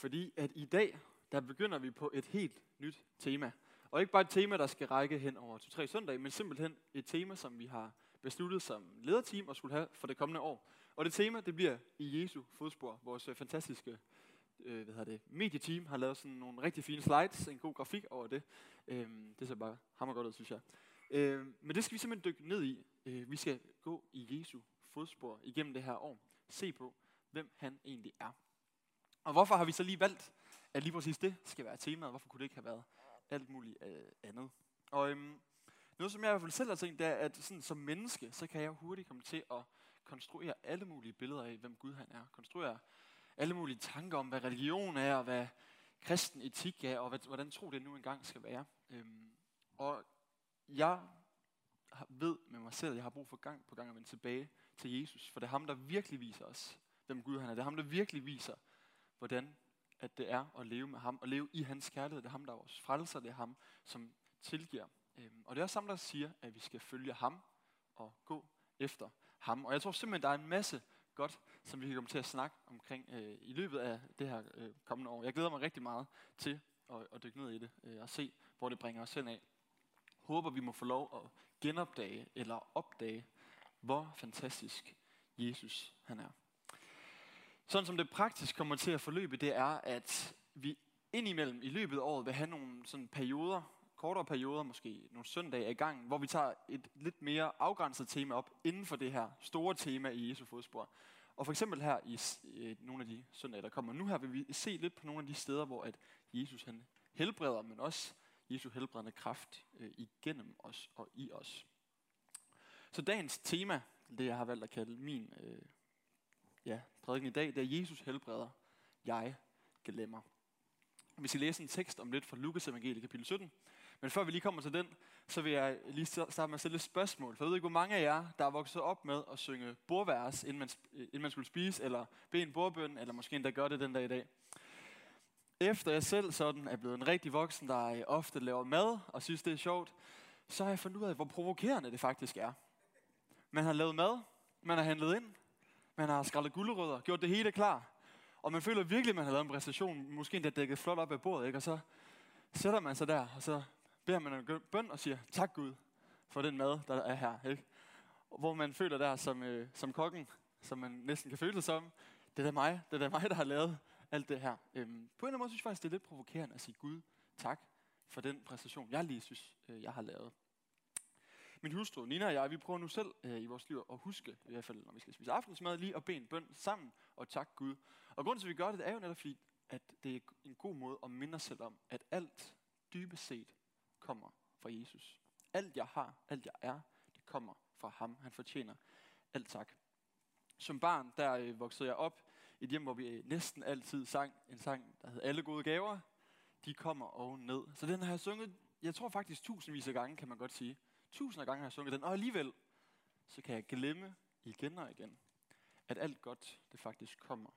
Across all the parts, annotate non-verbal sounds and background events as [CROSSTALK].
fordi at i dag, der begynder vi på et helt nyt tema. Og ikke bare et tema, der skal række hen over to-tre søndage, men simpelthen et tema, som vi har besluttet som lederteam og skulle have for det kommende år. Og det tema, det bliver i Jesu fodspor. Vores øh, fantastiske øh, hvad hedder det, medieteam har lavet sådan nogle rigtig fine slides, en god grafik over det. Øh, det ser bare hammer godt ud, synes jeg. Øh, men det skal vi simpelthen dykke ned i. Øh, vi skal gå i Jesu fodspor igennem det her år. Se på, hvem han egentlig er. Og hvorfor har vi så lige valgt, at lige præcis det skal være temaet? Hvorfor kunne det ikke have været alt muligt øh, andet? Og øhm, noget, som jeg i hvert fald selv har tænkt, det er, at sådan, som menneske, så kan jeg hurtigt komme til at konstruere alle mulige billeder af, hvem Gud han er. Konstruere alle mulige tanker om, hvad religion er, og hvad kristen etik er, og hvad, hvordan tro det nu engang skal være. Øhm, og jeg ved med mig selv, at jeg har brug for gang på gang at vende tilbage til Jesus, for det er ham, der virkelig viser os, hvem Gud han er. Det er ham, der virkelig viser, hvordan at det er at leve med ham, og leve i hans kærlighed. Det er ham, der er vores frelser, det er ham, som tilgiver. Øhm, og det er også ham, der siger, at vi skal følge ham og gå efter ham. Og jeg tror simpelthen, der er en masse godt, som vi kan komme til at snakke omkring øh, i løbet af det her øh, kommende år. Jeg glæder mig rigtig meget til at, at dykke ned i det øh, og se, hvor det bringer os hen af. Håber, vi må få lov at genopdage eller opdage, hvor fantastisk Jesus han er. Sådan som det praktisk kommer til at forløbe, det er, at vi indimellem i løbet af året vil have nogle sådan perioder, kortere perioder, måske nogle søndage i gang, hvor vi tager et lidt mere afgrænset tema op inden for det her store tema i Jesu fodspor. Og for eksempel her i øh, nogle af de søndage, der kommer nu her, vil vi se lidt på nogle af de steder, hvor at Jesus han helbreder, men også Jesu helbredende kraft øh, igennem os og i os. Så dagens tema, det jeg har valgt at kalde min øh, ja, prædiken i dag, det er Jesus helbreder, jeg glemmer. Vi skal læse en tekst om lidt fra Lukas evangeliet kapitel 17. Men før vi lige kommer til den, så vil jeg lige starte med at stille et spørgsmål. For jeg ved ikke, hvor mange af jer, der er vokset op med at synge bordværs, inden man, øh, inden man skulle spise, eller bede en bordbøn, eller måske endda gør det den dag i dag. Efter jeg selv sådan er blevet en rigtig voksen, der ofte laver mad og synes, det er sjovt, så har jeg fundet ud af, hvor provokerende det faktisk er. Man har lavet mad, man har handlet ind, man har skrællet gulerødder, gjort det hele klar. Og man føler virkelig, at man har lavet en præstation, måske endda dækket flot op af bordet, ikke? og så sætter man sig der, og så beder man en bøn og siger, tak Gud for den mad, der er her. Ikke? Hvor man føler der som, øh, som kokken, som man næsten kan føle sig som, det er da mig, det er da mig, der har lavet alt det her. Øhm, på en eller anden måde synes jeg faktisk, det er lidt provokerende at sige Gud tak for den præstation, jeg lige synes, øh, jeg har lavet. Min hustru Nina og jeg, vi prøver nu selv øh, i vores liv at huske, i hvert fald når vi skal spise aftensmad, lige at bede en bøn sammen og tak Gud. Og grunden til, at vi gør det, det er jo netop fordi, at det er en god måde at minde os selv om, at alt dybest set kommer fra Jesus. Alt jeg har, alt jeg er, det kommer fra ham. Han fortjener alt tak. Som barn, der øh, voksede jeg op i et hjem, hvor vi øh, næsten altid sang en sang, der hed Alle gode gaver. De kommer oven ned. Så den har jeg sunget, jeg tror faktisk tusindvis af gange, kan man godt sige. Tusinder gange har jeg sunget den, og alligevel, så kan jeg glemme igen og igen, at alt godt, det faktisk kommer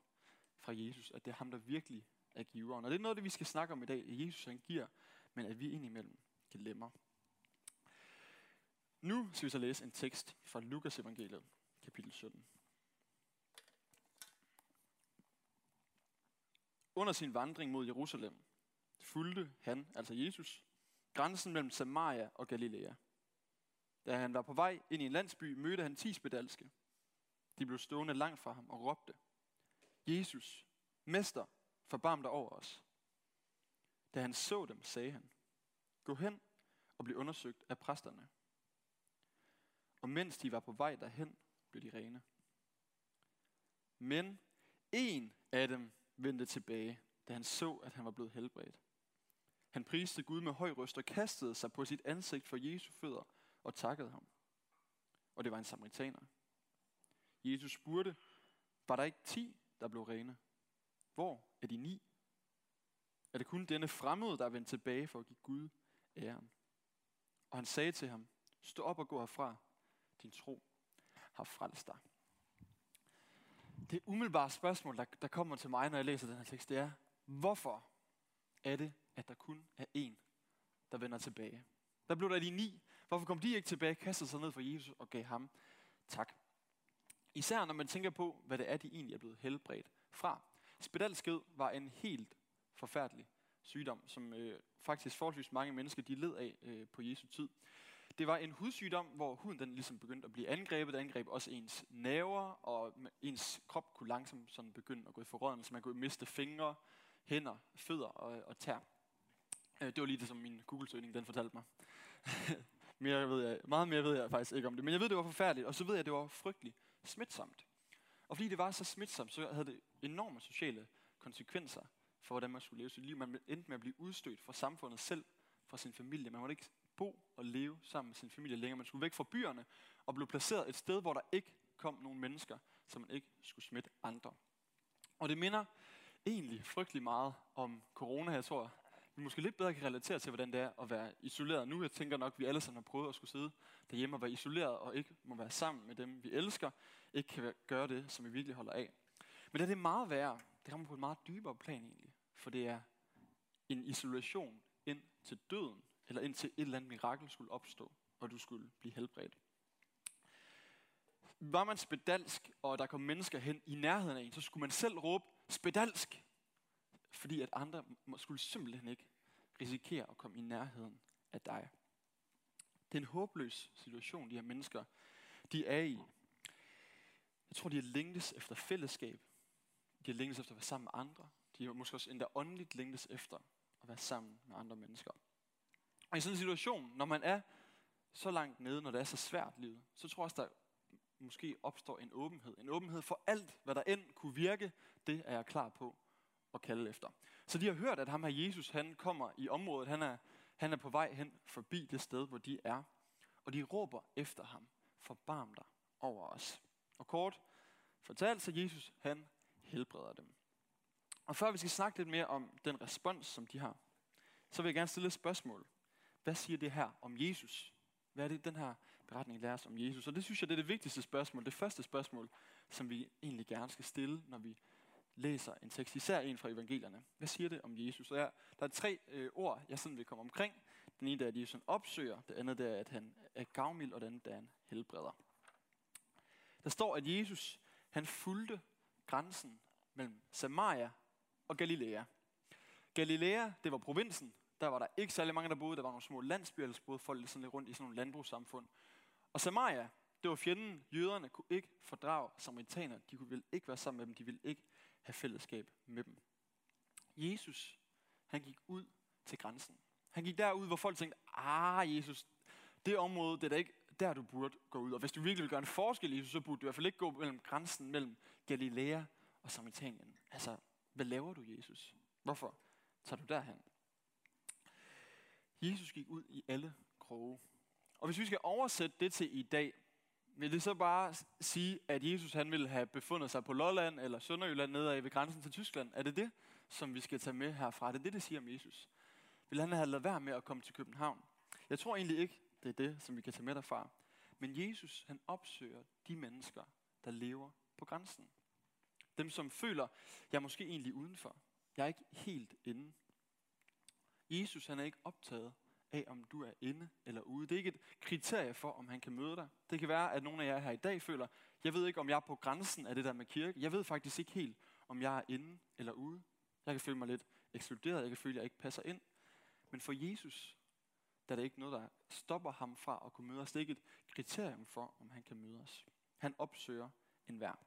fra Jesus. At det er ham, der virkelig er giveren. Og det er noget det, vi skal snakke om i dag. At Jesus han giver, men at vi indimellem glemmer. Nu skal vi så læse en tekst fra Lukas evangeliet, kapitel 17. Under sin vandring mod Jerusalem fulgte han, altså Jesus, grænsen mellem Samaria og Galilea. Da han var på vej ind i en landsby, mødte han ti spedalske. De blev stående langt fra ham og råbte, Jesus, Mester, forbarm dig over os. Da han så dem, sagde han, gå hen og bliv undersøgt af præsterne. Og mens de var på vej derhen, blev de rene. Men en af dem vendte tilbage, da han så, at han var blevet helbredt. Han priste Gud med høj røst og kastede sig på sit ansigt for Jesu fødder og takkede ham. Og det var en samaritaner. Jesus spurgte, var der ikke ti, der blev rene? Hvor er de ni? Er det kun denne fremmede, der er vendt tilbage for at give Gud æren? Og han sagde til ham, stå op og gå herfra. Din tro har frelst dig. Det umiddelbare spørgsmål, der, der kommer til mig, når jeg læser den her tekst, det er, hvorfor er det, at der kun er én, der vender tilbage? Der blev der de ni. Hvorfor kom de ikke tilbage, kastede sig ned for Jesus og gav ham tak? Især når man tænker på, hvad det er, de egentlig er blevet helbredt fra. Spedalskhed var en helt forfærdelig sygdom, som øh, faktisk forholdsvis mange mennesker de led af øh, på Jesu tid. Det var en hudsygdom, hvor huden den ligesom begyndte at blive angrebet. Det angreb også ens naver, og ens krop kunne langsomt sådan begynde at gå i forrådnelse. så man kunne miste fingre, hænder, fødder og, og tær. Øh, det var lige det, som min Google-søgning den fortalte mig. [LAUGHS] mere ved jeg, meget mere ved jeg faktisk ikke om det, men jeg ved, det var forfærdeligt, og så ved jeg, det var frygteligt smitsomt. Og fordi det var så smitsomt, så havde det enorme sociale konsekvenser for, hvordan man skulle leve sit liv. Man endte med at blive udstødt fra samfundet selv, fra sin familie. Man måtte ikke bo og leve sammen med sin familie længere. Man skulle væk fra byerne og blev placeret et sted, hvor der ikke kom nogen mennesker, så man ikke skulle smitte andre. Og det minder egentlig frygtelig meget om corona, jeg tror, vi måske lidt bedre kan relatere til, hvordan det er at være isoleret nu. Jeg tænker nok, at vi alle sammen har prøvet at skulle sidde derhjemme og være isoleret, og ikke må være sammen med dem, vi elsker, ikke kan gøre det, som vi virkelig holder af. Men det er det meget værre. Det kommer på et meget dybere plan egentlig. For det er en isolation ind til døden, eller ind til et eller andet mirakel skulle opstå, og du skulle blive helbredt. Var man spedalsk, og der kom mennesker hen i nærheden af en, så skulle man selv råbe, spedalsk! Fordi at andre skulle simpelthen ikke risikere at komme i nærheden af dig. Det er en håbløs situation, de her mennesker de er i. Jeg tror, de har længtes efter fællesskab. De har længtes efter at være sammen med andre. De har måske også endda åndeligt længtes efter at være sammen med andre mennesker. Og i sådan en situation, når man er så langt nede, når det er så svært livet, så tror jeg også, der måske opstår en åbenhed. En åbenhed for alt, hvad der end kunne virke, det er jeg klar på at kalde efter. Så de har hørt, at ham her Jesus, han kommer i området, han er, han er på vej hen forbi det sted, hvor de er. Og de råber efter ham, forbarm dig over os. Og kort fortalt, så Jesus, han helbreder dem. Og før vi skal snakke lidt mere om den respons, som de har, så vil jeg gerne stille et spørgsmål. Hvad siger det her om Jesus? Hvad er det, den her beretning lærer os om Jesus? Og det synes jeg, det er det vigtigste spørgsmål. Det første spørgsmål, som vi egentlig gerne skal stille, når vi læser en tekst, især en fra evangelierne. Hvad siger det om Jesus? Og der, der er tre øh, ord, jeg sådan vil komme omkring. Den ene der er, at Jesus opsøger. Det andet der er, at han er gavmild, og den andet er, han helbreder. Der står, at Jesus han fulgte grænsen mellem Samaria og Galilea. Galilea, det var provinsen. Der var der ikke særlig mange, der boede. Der var nogle små landsbyer, der boede folk sådan lidt rundt i sådan nogle landbrugssamfund. Og Samaria, det var fjenden. Jøderne kunne ikke fordrage samaritaner. De ville ikke være sammen med dem. De ville ikke have fællesskab med dem. Jesus, han gik ud til grænsen. Han gik derud, hvor folk tænkte, ah Jesus, det område, det er da ikke der, du burde gå ud. Og hvis du virkelig vil gøre en forskel, Jesus, så burde du i hvert fald ikke gå mellem grænsen mellem Galilea og Samaritanien. Altså, hvad laver du, Jesus? Hvorfor tager du derhen? Jesus gik ud i alle kroge. Og hvis vi skal oversætte det til i dag, vil det så bare sige, at Jesus han ville have befundet sig på Lolland eller Sønderjylland nede ved grænsen til Tyskland? Er det det, som vi skal tage med herfra? Er det det, det siger om Jesus? Vil han have lavet være med at komme til København? Jeg tror egentlig ikke, det er det, som vi kan tage med derfra. Men Jesus, han opsøger de mennesker, der lever på grænsen. Dem, som føler, jeg er måske egentlig udenfor. Jeg er ikke helt inde. Jesus, han er ikke optaget af, om du er inde eller ude. Det er ikke et kriterie for, om han kan møde dig. Det kan være, at nogle af jer her i dag føler, jeg ved ikke, om jeg er på grænsen af det der med kirke. Jeg ved faktisk ikke helt, om jeg er inde eller ude. Jeg kan føle mig lidt ekskluderet. Jeg kan føle, at jeg ikke passer ind. Men for Jesus, der er det ikke noget, der stopper ham fra at kunne møde os. Det er ikke et kriterium for, om han kan møde os. Han opsøger enhver.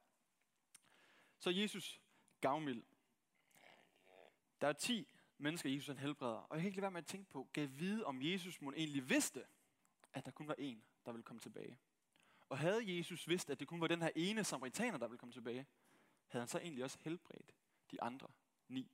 Så Jesus gavmild. Der er ti mennesker, Jesus han helbreder. Og jeg kan ikke lade være med at tænke på, gav vide, om Jesus må egentlig vidste, at der kun var en, der ville komme tilbage. Og havde Jesus vidst, at det kun var den her ene samaritaner, der ville komme tilbage, havde han så egentlig også helbredt de andre ni.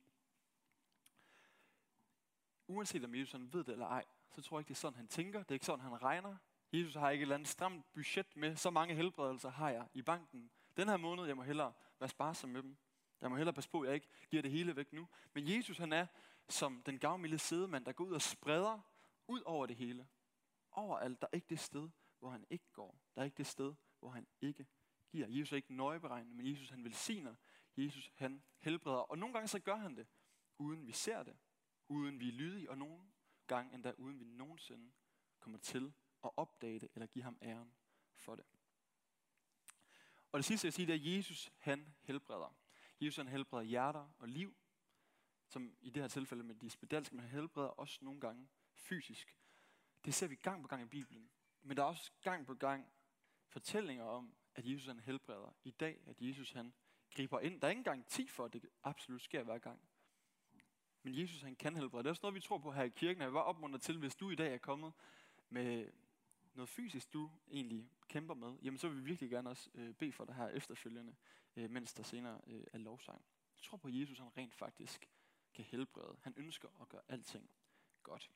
Uanset om Jesus han ved det eller ej, så tror jeg ikke, det er sådan, han tænker. Det er ikke sådan, han regner. Jesus har ikke et eller andet stramt budget med, så mange helbredelser har jeg i banken. Den her måned, jeg må hellere være sparsom med dem. Jeg må hellere passe på, at jeg ikke giver det hele væk nu. Men Jesus, han er som den gavmilde sidemand, der går ud og spreder ud over det hele. Overalt, der er ikke det sted, hvor han ikke går. Der er ikke det sted, hvor han ikke giver. Jesus er ikke nøjeberegnende, men Jesus han velsigner. Jesus han helbreder. Og nogle gange så gør han det, uden vi ser det. Uden vi er lydige, og nogle gange endda uden vi nogensinde kommer til at opdage det, eller give ham æren for det. Og det sidste, jeg siger, det er, at Jesus han helbreder. Jesus han helbreder hjerter og liv, som i det her tilfælde med de spedalske, men han helbreder også nogle gange fysisk. Det ser vi gang på gang i Bibelen. Men der er også gang på gang fortællinger om, at Jesus han helbreder. I dag, at Jesus han griber ind. Der er ingen garanti for, at det absolut sker hver gang. Men Jesus han kan helbrede. Det er også noget, vi tror på her i kirken. Jeg var opmuntret til, hvis du i dag er kommet med noget fysisk, du egentlig kæmper med, jamen så vil vi virkelig gerne også øh, bede for dig her efterfølgende, øh, mens der senere øh, er lovsang. Jeg tror på, at Jesus han rent faktisk kan helbrede. Han ønsker at gøre alting godt.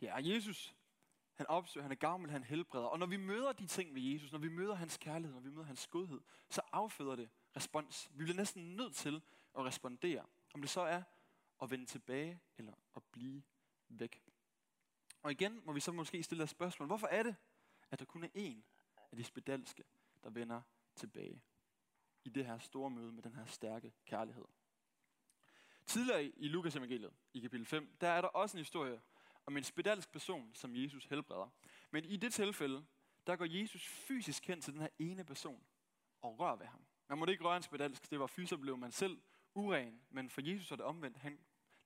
Ja, Jesus, han opsøger, han er gammel, han helbreder. Og når vi møder de ting ved Jesus, når vi møder hans kærlighed, når vi møder hans godhed, så afføder det respons. Vi bliver næsten nødt til at respondere. Om det så er at vende tilbage eller at blive væk. Og igen må vi så måske stille et spørgsmål. Hvorfor er det, at der kun er en af de spedalske, der vender tilbage i det her store møde med den her stærke kærlighed? Tidligere i Lukas evangeliet, i kapitel 5, der er der også en historie om en spedalsk person, som Jesus helbreder. Men i det tilfælde, der går Jesus fysisk hen til den her ene person og rører ved ham. Man måtte ikke røre en spedalsk, det var fysisk, blev man selv uren. Men for Jesus er det omvendt, han,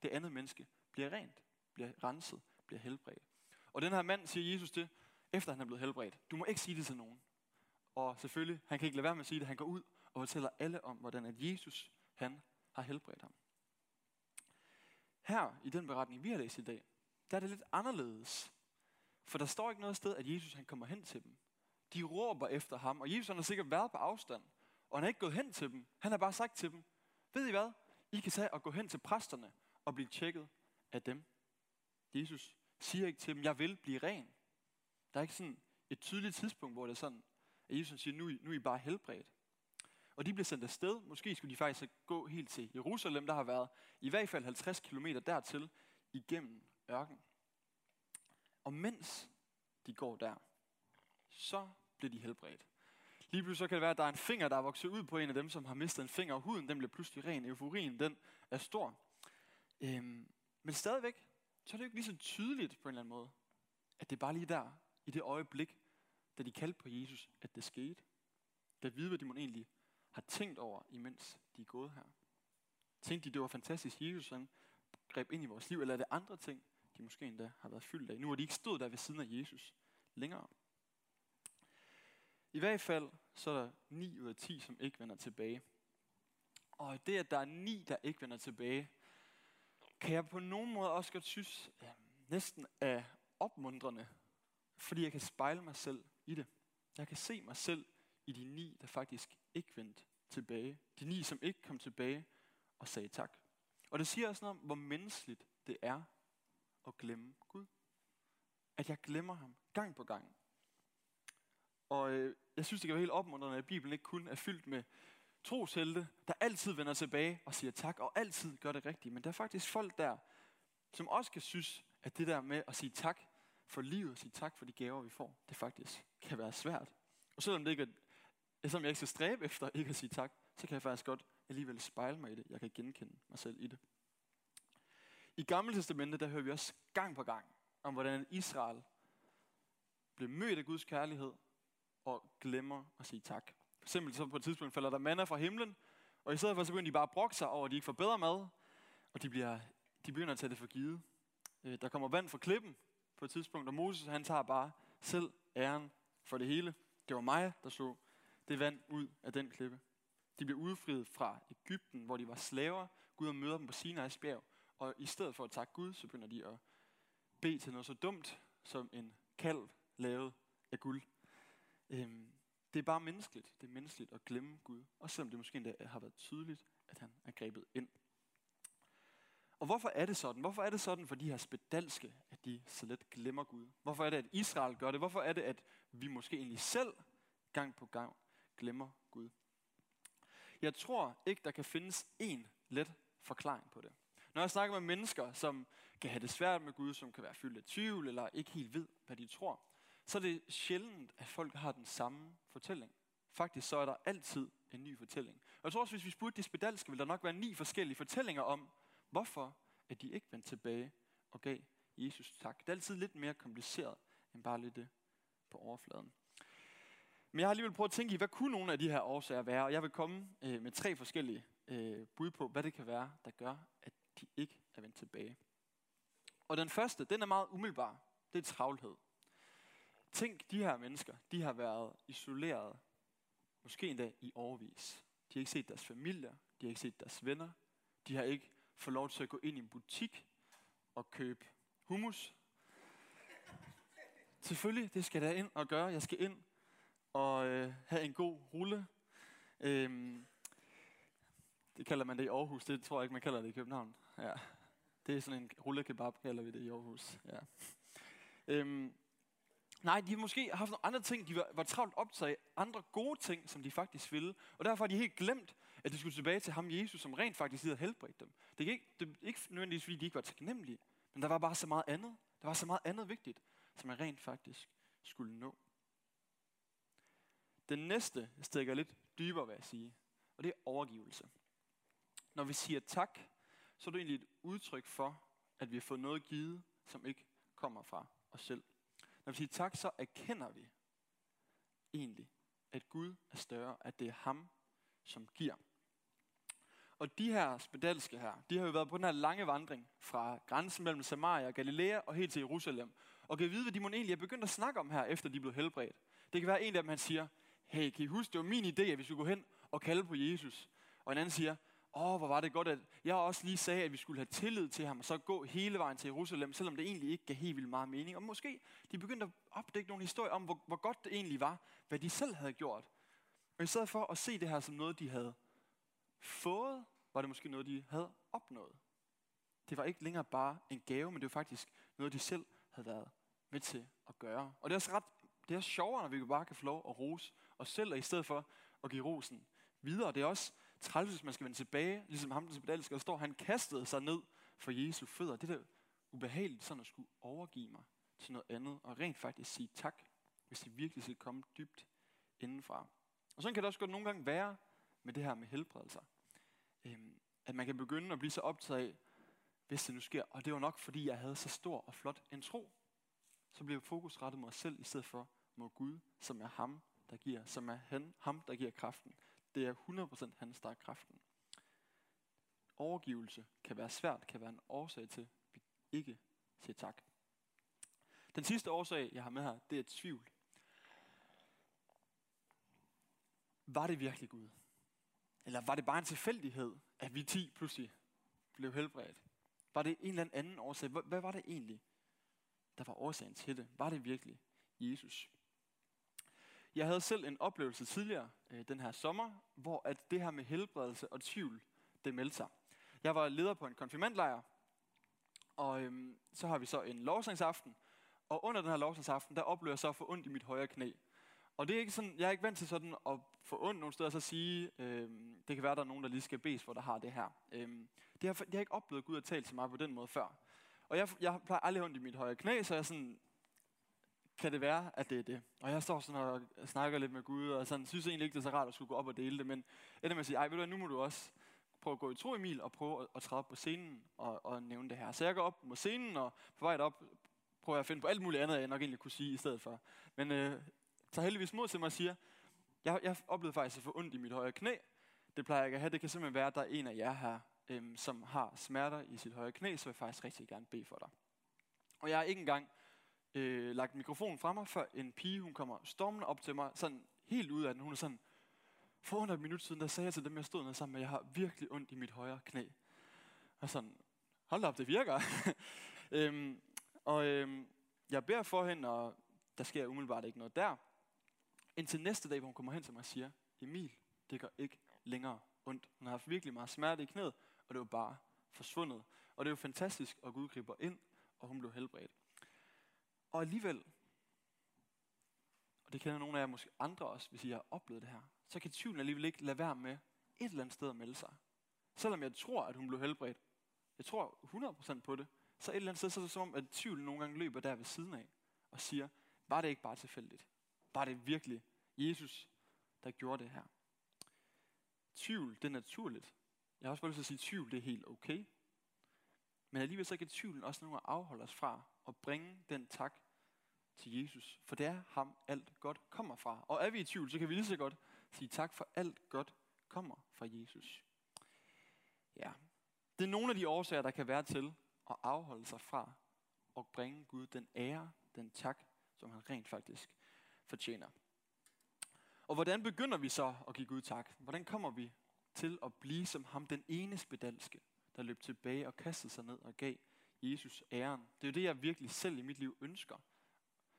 det andet menneske bliver rent, bliver renset, bliver helbredt. Og den her mand siger Jesus det, efter han er blevet helbredt. Du må ikke sige det til nogen. Og selvfølgelig, han kan ikke lade være med at sige det. Han går ud og fortæller alle om, hvordan at Jesus, han har helbredt ham. Her i den beretning, vi har læst i dag, der er det lidt anderledes. For der står ikke noget sted, at Jesus han kommer hen til dem. De råber efter ham, og Jesus han har sikkert været på afstand. Og han er ikke gået hen til dem. Han har bare sagt til dem, ved I hvad? I kan tage og gå hen til præsterne og blive tjekket af dem. Jesus siger ikke til dem, jeg vil blive ren. Der er ikke sådan et tydeligt tidspunkt, hvor det er sådan, at Jesus siger, nu, nu er I bare helbredt. Og de blev sendt afsted. Måske skulle de faktisk gå helt til Jerusalem, der har været i hvert fald 50 km dertil igennem ørken. Og mens de går der, så bliver de helbredt. Lige pludselig så kan det være, at der er en finger, der er vokset ud på en af dem, som har mistet en finger, og huden den bliver pludselig ren. Euforien, den er stor. Øhm, men stadigvæk, så er det jo ikke lige så tydeligt på en eller anden måde, at det er bare lige der, i det øjeblik, da de kaldte på Jesus, at det skete. Da vide, hvad de må egentlig har tænkt over, imens de er gået her. Tænkte de, det var fantastisk, Jesus han greb ind i vores liv, eller er det andre ting, de måske endda har været fyldt af. Nu har de ikke stået der ved siden af Jesus længere. I hvert fald så er der 9 ud af 10, som ikke vender tilbage. Og det, at der er 9, der ikke vender tilbage, kan jeg på nogen måde også godt synes ja, næsten er opmuntrende, fordi jeg kan spejle mig selv i det. Jeg kan se mig selv i de ni, der faktisk ikke vendte tilbage. De ni, som ikke kom tilbage og sagde tak. Og det siger også noget om, hvor menneskeligt det er at glemme Gud. At jeg glemmer ham gang på gang. Og øh, jeg synes, det kan være helt opmuntrende, at Bibelen ikke kun er fyldt med troshelte, der altid vender tilbage og siger tak, og altid gør det rigtigt. Men der er faktisk folk der, som også kan synes, at det der med at sige tak for livet, og sige tak for de gaver, vi får, det faktisk kan være svært. Og selvom, det ikke er, selvom jeg ikke skal stræbe efter ikke at sige tak, så kan jeg faktisk godt alligevel spejle mig i det. Jeg kan genkende mig selv i det. I Gamle Testamentet, der hører vi også gang på gang om, hvordan Israel blev mødt af Guds kærlighed og glemmer at sige tak. For eksempel så på et tidspunkt falder der manna fra himlen, og i stedet for så begynder de bare at brokke sig over, at de ikke får bedre mad, og de, bliver, de begynder at tage det for givet. Øh, der kommer vand fra klippen på et tidspunkt, og Moses han tager bare selv æren for det hele. Det var mig, der så det vand ud af den klippe. De blev udfriet fra Ægypten, hvor de var slaver. Gud og møder dem på Sinai's bjerg. Og i stedet for at takke Gud, så begynder de at bede til noget så dumt som en kalv lavet af guld. Øhm, det er bare menneskeligt. Det er menneskeligt at glemme Gud. Og selvom det måske endda har været tydeligt, at han er grebet ind. Og hvorfor er det sådan? Hvorfor er det sådan for de her spedalske, at de så let glemmer Gud? Hvorfor er det, at Israel gør det? Hvorfor er det, at vi måske egentlig selv gang på gang glemmer Gud? Jeg tror ikke, der kan findes én let forklaring på det. Når jeg snakker med mennesker, som kan have det svært med Gud, som kan være fyldt af tvivl, eller ikke helt ved, hvad de tror, så er det sjældent, at folk har den samme fortælling. Faktisk så er der altid en ny fortælling. Og jeg tror også, hvis vi spurgte de spedalske, ville der nok være ni forskellige fortællinger om, hvorfor at de ikke vendte tilbage og gav Jesus tak. Det er altid lidt mere kompliceret, end bare lidt det på overfladen. Men jeg har alligevel prøvet at tænke i, hvad kunne nogle af de her årsager være? Og jeg vil komme øh, med tre forskellige øh, bud på, hvad det kan være, der gør, at de ikke er vendt tilbage. Og den første, den er meget umiddelbar. Det er travlhed. Tænk, de her mennesker, de har været isoleret, måske endda i overvis. De har ikke set deres familier, de har ikke set deres venner, de har ikke fået lov til at gå ind i en butik og købe hummus. Selvfølgelig, det skal jeg ind og gøre. Jeg skal ind og øh, have en god rulle. Øhm, det kalder man det i Aarhus, det tror jeg ikke, man kalder det i København. Ja. Det er sådan en rullekebab, kalder vi det i Aarhus. Ja. Øhm, nej, de har måske haft nogle andre ting, de var, var travlt optaget andre gode ting, som de faktisk ville. Og derfor har de helt glemt, at de skulle tilbage til ham, Jesus, som rent faktisk havde helbredt dem. Det er ikke, det er ikke nødvendigvis, fordi de ikke var taknemmelige, men der var bare så meget andet. Der var så meget andet vigtigt, som man rent faktisk skulle nå. Den næste stikker lidt dybere, vil jeg sige, og det er overgivelse. Når vi siger tak, så er det egentlig et udtryk for, at vi har fået noget givet, som ikke kommer fra os selv. Når vi siger tak, så erkender vi egentlig, at Gud er større, at det er ham, som giver. Og de her spedalske her, de har jo været på den her lange vandring fra grænsen mellem Samaria og Galilea og helt til Jerusalem. Og kan vide, hvad de må egentlig er begyndt at snakke om her, efter de blev helbredt. Det kan være en af dem, han siger, hey, kan I huske, det var min idé, at vi skulle gå hen og kalde på Jesus. Og en anden siger, åh, hvor var det godt, at jeg også lige sagde, at vi skulle have tillid til ham, og så gå hele vejen til Jerusalem, selvom det egentlig ikke gav helt vildt meget mening. Og måske de begyndte at opdække nogle historier om, hvor, hvor godt det egentlig var, hvad de selv havde gjort. Og i stedet for at se det her som noget, de havde fået, var det måske noget, de havde opnået. Det var ikke længere bare en gave, men det var faktisk noget, de selv havde været med til at gøre. Og det er også ret, det er sjovere, når vi bare kan få lov at rose os selv, og i stedet for at give rosen videre. Det er også træls, hvis man skal vende tilbage, ligesom ham, der spedalske, og står, han kastede sig ned for Jesu fødder. Det er ubehageligt, sådan at skulle overgive mig til noget andet, og rent faktisk sige tak, hvis det virkelig skal komme dybt indenfra. Og sådan kan det også godt nogle gange være med det her med helbredelser. Øhm, at man kan begynde at blive så optaget af, hvis det nu sker, og det var nok fordi, jeg havde så stor og flot en tro, så blev fokus rettet mod mig selv, i stedet for mod Gud, som er ham, der giver, som er han, ham, der giver kraften. Det er 100% hans, der er kraften. Overgivelse kan være svært, kan være en årsag til, at vi ikke siger tak. Den sidste årsag, jeg har med her, det er tvivl. Var det virkelig Gud? Eller var det bare en tilfældighed, at vi 10 pludselig blev helbredt? Var det en eller anden årsag? Hvad var det egentlig, der var årsagen til det? Var det virkelig Jesus? Jeg havde selv en oplevelse tidligere øh, den her sommer, hvor at det her med helbredelse og tvivl, det meldte sig. Jeg var leder på en konfirmandlejr, og øhm, så har vi så en lovsangsaften, og under den her lovsangsaften, der oplever jeg så at få ondt i mit højre knæ. Og det er ikke sådan, jeg er ikke vant til sådan at få ondt nogle steder, og så sige, øhm, det kan være, der er nogen, der lige skal bes for, der har det her. Øhm, det har, jeg har ikke oplevet Gud at tale til mig på den måde før. Og jeg, jeg plejer aldrig ondt i mit højre knæ, så jeg sådan, kan det være, at det er det? Og jeg står sådan og snakker lidt med Gud, og sådan, synes egentlig ikke, det er så rart at skulle gå op og dele det, men ender med at sige, ej, ved du hvad, nu må du også prøve at gå i tro, Emil, og prøve at, at træde op på scenen og, og nævne det her. Så jeg går op på scenen, og på vej op prøver jeg at finde på alt muligt andet, jeg nok egentlig kunne sige i stedet for. Men øh, tager heldigvis mod til mig og siger, jeg, jeg oplevede faktisk at få ondt i mit højre knæ. Det plejer jeg ikke at have. Det kan simpelthen være, at der er en af jer her, øhm, som har smerter i sit højre knæ, så vil jeg faktisk rigtig gerne bede for dig. Og jeg er ikke engang øh, lagt mikrofonen fra mig, før en pige, hun kommer stormende op til mig, sådan helt ud af den. Hun er sådan, for under et minut siden, der sagde jeg til dem, jeg stod ned sammen med, at jeg har virkelig ondt i mit højre knæ. Og sådan, hold op, det virker. [LAUGHS] øhm, og øhm, jeg beder for hende, og der sker umiddelbart ikke noget der. Indtil næste dag, hvor hun kommer hen til mig og siger, Emil, det gør ikke længere ondt. Hun har haft virkelig meget smerte i knæet, og det var bare forsvundet. Og det er jo fantastisk, at Gud griber ind, og hun blev helbredt. Og alligevel, og det kender nogle af jer måske andre også, hvis I har oplevet det her, så kan tvivlen alligevel ikke lade være med et eller andet sted at melde sig. Selvom jeg tror, at hun blev helbredt. jeg tror 100% på det, så et eller andet sted, så er det som om, at tvivlen nogle gange løber der ved siden af, og siger, var det ikke bare tilfældigt? Var det virkelig Jesus, der gjorde det her? Tvivl, det er naturligt. Jeg har også bare lyst til at sige, at tvivl, det er helt okay. Men alligevel så kan tvivlen også nogle gange afholde os fra at bringe den tak til Jesus. For det er ham, alt godt kommer fra. Og er vi i tvivl, så kan vi lige så godt sige tak for alt godt kommer fra Jesus. Ja, det er nogle af de årsager, der kan være til at afholde sig fra at bringe Gud den ære, den tak, som han rent faktisk fortjener. Og hvordan begynder vi så at give Gud tak? Hvordan kommer vi til at blive som ham, den ene spedalske, der løb tilbage og kastede sig ned og gav Jesus æren? Det er jo det, jeg virkelig selv i mit liv ønsker.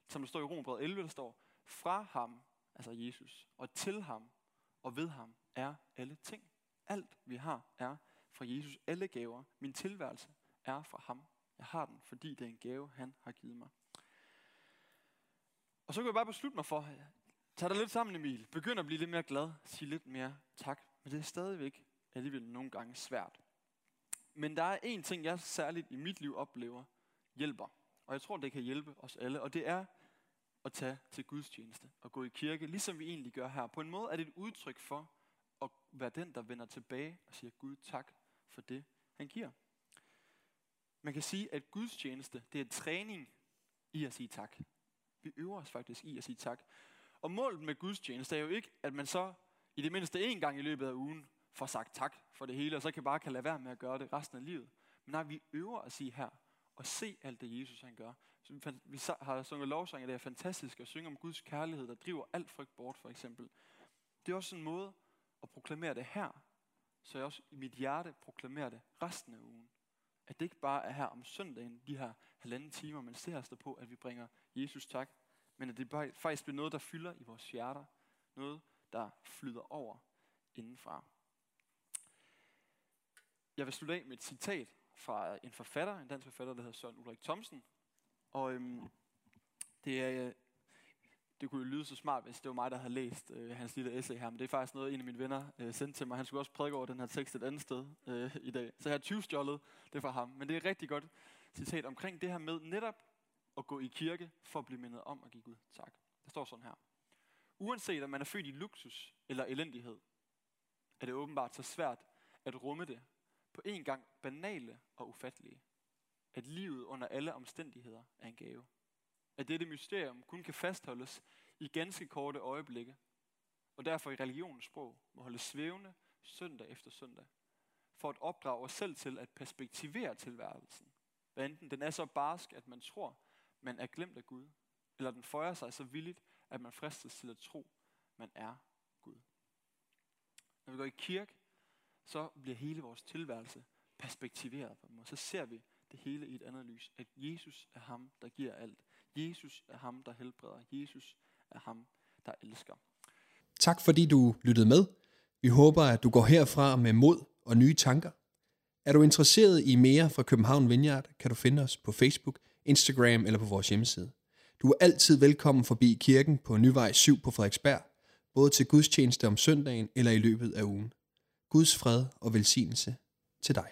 Som der står i Romerbrevet 11, der står, fra ham, altså Jesus, og til ham og ved ham er alle ting. Alt vi har er fra Jesus. Alle gaver, min tilværelse er fra ham. Jeg har den, fordi det er en gave, han har givet mig. Og så kan jeg bare beslutte mig for, tag dig lidt sammen Emil, begynd at blive lidt mere glad, sig lidt mere tak. Men det er stadigvæk alligevel nogle gange svært. Men der er en ting, jeg særligt i mit liv oplever, hjælper. Og jeg tror, det kan hjælpe os alle. Og det er at tage til gudstjeneste og gå i kirke, ligesom vi egentlig gør her. På en måde er det et udtryk for at være den, der vender tilbage og siger Gud tak for det, han giver. Man kan sige, at gudstjeneste, det er træning i at sige tak. Vi øver os faktisk i at sige tak. Og målet med gudstjeneste er jo ikke, at man så i det mindste en gang i løbet af ugen får sagt tak for det hele, og så kan bare kan lade være med at gøre det resten af livet. Men nej, vi øver at sige her, og se alt det Jesus han gør. Så vi, vi har sunget lovsange, det er fantastisk at synge om Guds kærlighed, der driver alt frygt bort for eksempel. Det er også en måde at proklamere det her, så jeg også i mit hjerte proklamerer det resten af ugen. At det ikke bare er her om søndagen, de her halvanden timer, man ser os på, at vi bringer Jesus tak, men at det bare, faktisk bliver noget, der fylder i vores hjerter. Noget, der flyder over indenfra. Jeg vil slutte af med et citat fra en forfatter, en dansk forfatter, der hedder Søren Ulrik Thomsen. Og øhm, det er, øh, det kunne jo lyde så smart, hvis det var mig, der havde læst øh, hans lille essay her, men det er faktisk noget, en af mine venner øh, sendte til mig. Han skulle også prædike over den her tekst et andet sted øh, i dag. Så jeg har 20 stjålet det fra ham. Men det er et rigtig godt citat omkring det her med netop at gå i kirke for at blive mindet om at give Gud tak. Der står sådan her. Uanset om man er født i luksus eller elendighed, er det åbenbart så svært at rumme det på en gang banale og ufattelige. At livet under alle omstændigheder er en gave. At dette mysterium kun kan fastholdes i ganske korte øjeblikke, og derfor i religionens sprog må holde svævende søndag efter søndag, for at opdrage os selv til at perspektivere tilværelsen. Hvad enten den er så barsk, at man tror, man er glemt af Gud, eller den føjer sig så villigt, at man fristes til at tro, man er Gud. Når vi går i kirke, så bliver hele vores tilværelse perspektiveret på måde. Så ser vi det hele i et andet lys. At Jesus er ham, der giver alt. Jesus er ham, der helbreder. Jesus er ham, der elsker. Tak fordi du lyttede med. Vi håber, at du går herfra med mod og nye tanker. Er du interesseret i mere fra København Vineyard, kan du finde os på Facebook, Instagram eller på vores hjemmeside. Du er altid velkommen forbi kirken på Nyvej 7 på Frederiksberg, både til gudstjeneste om søndagen eller i løbet af ugen. Guds fred og velsignelse til dig.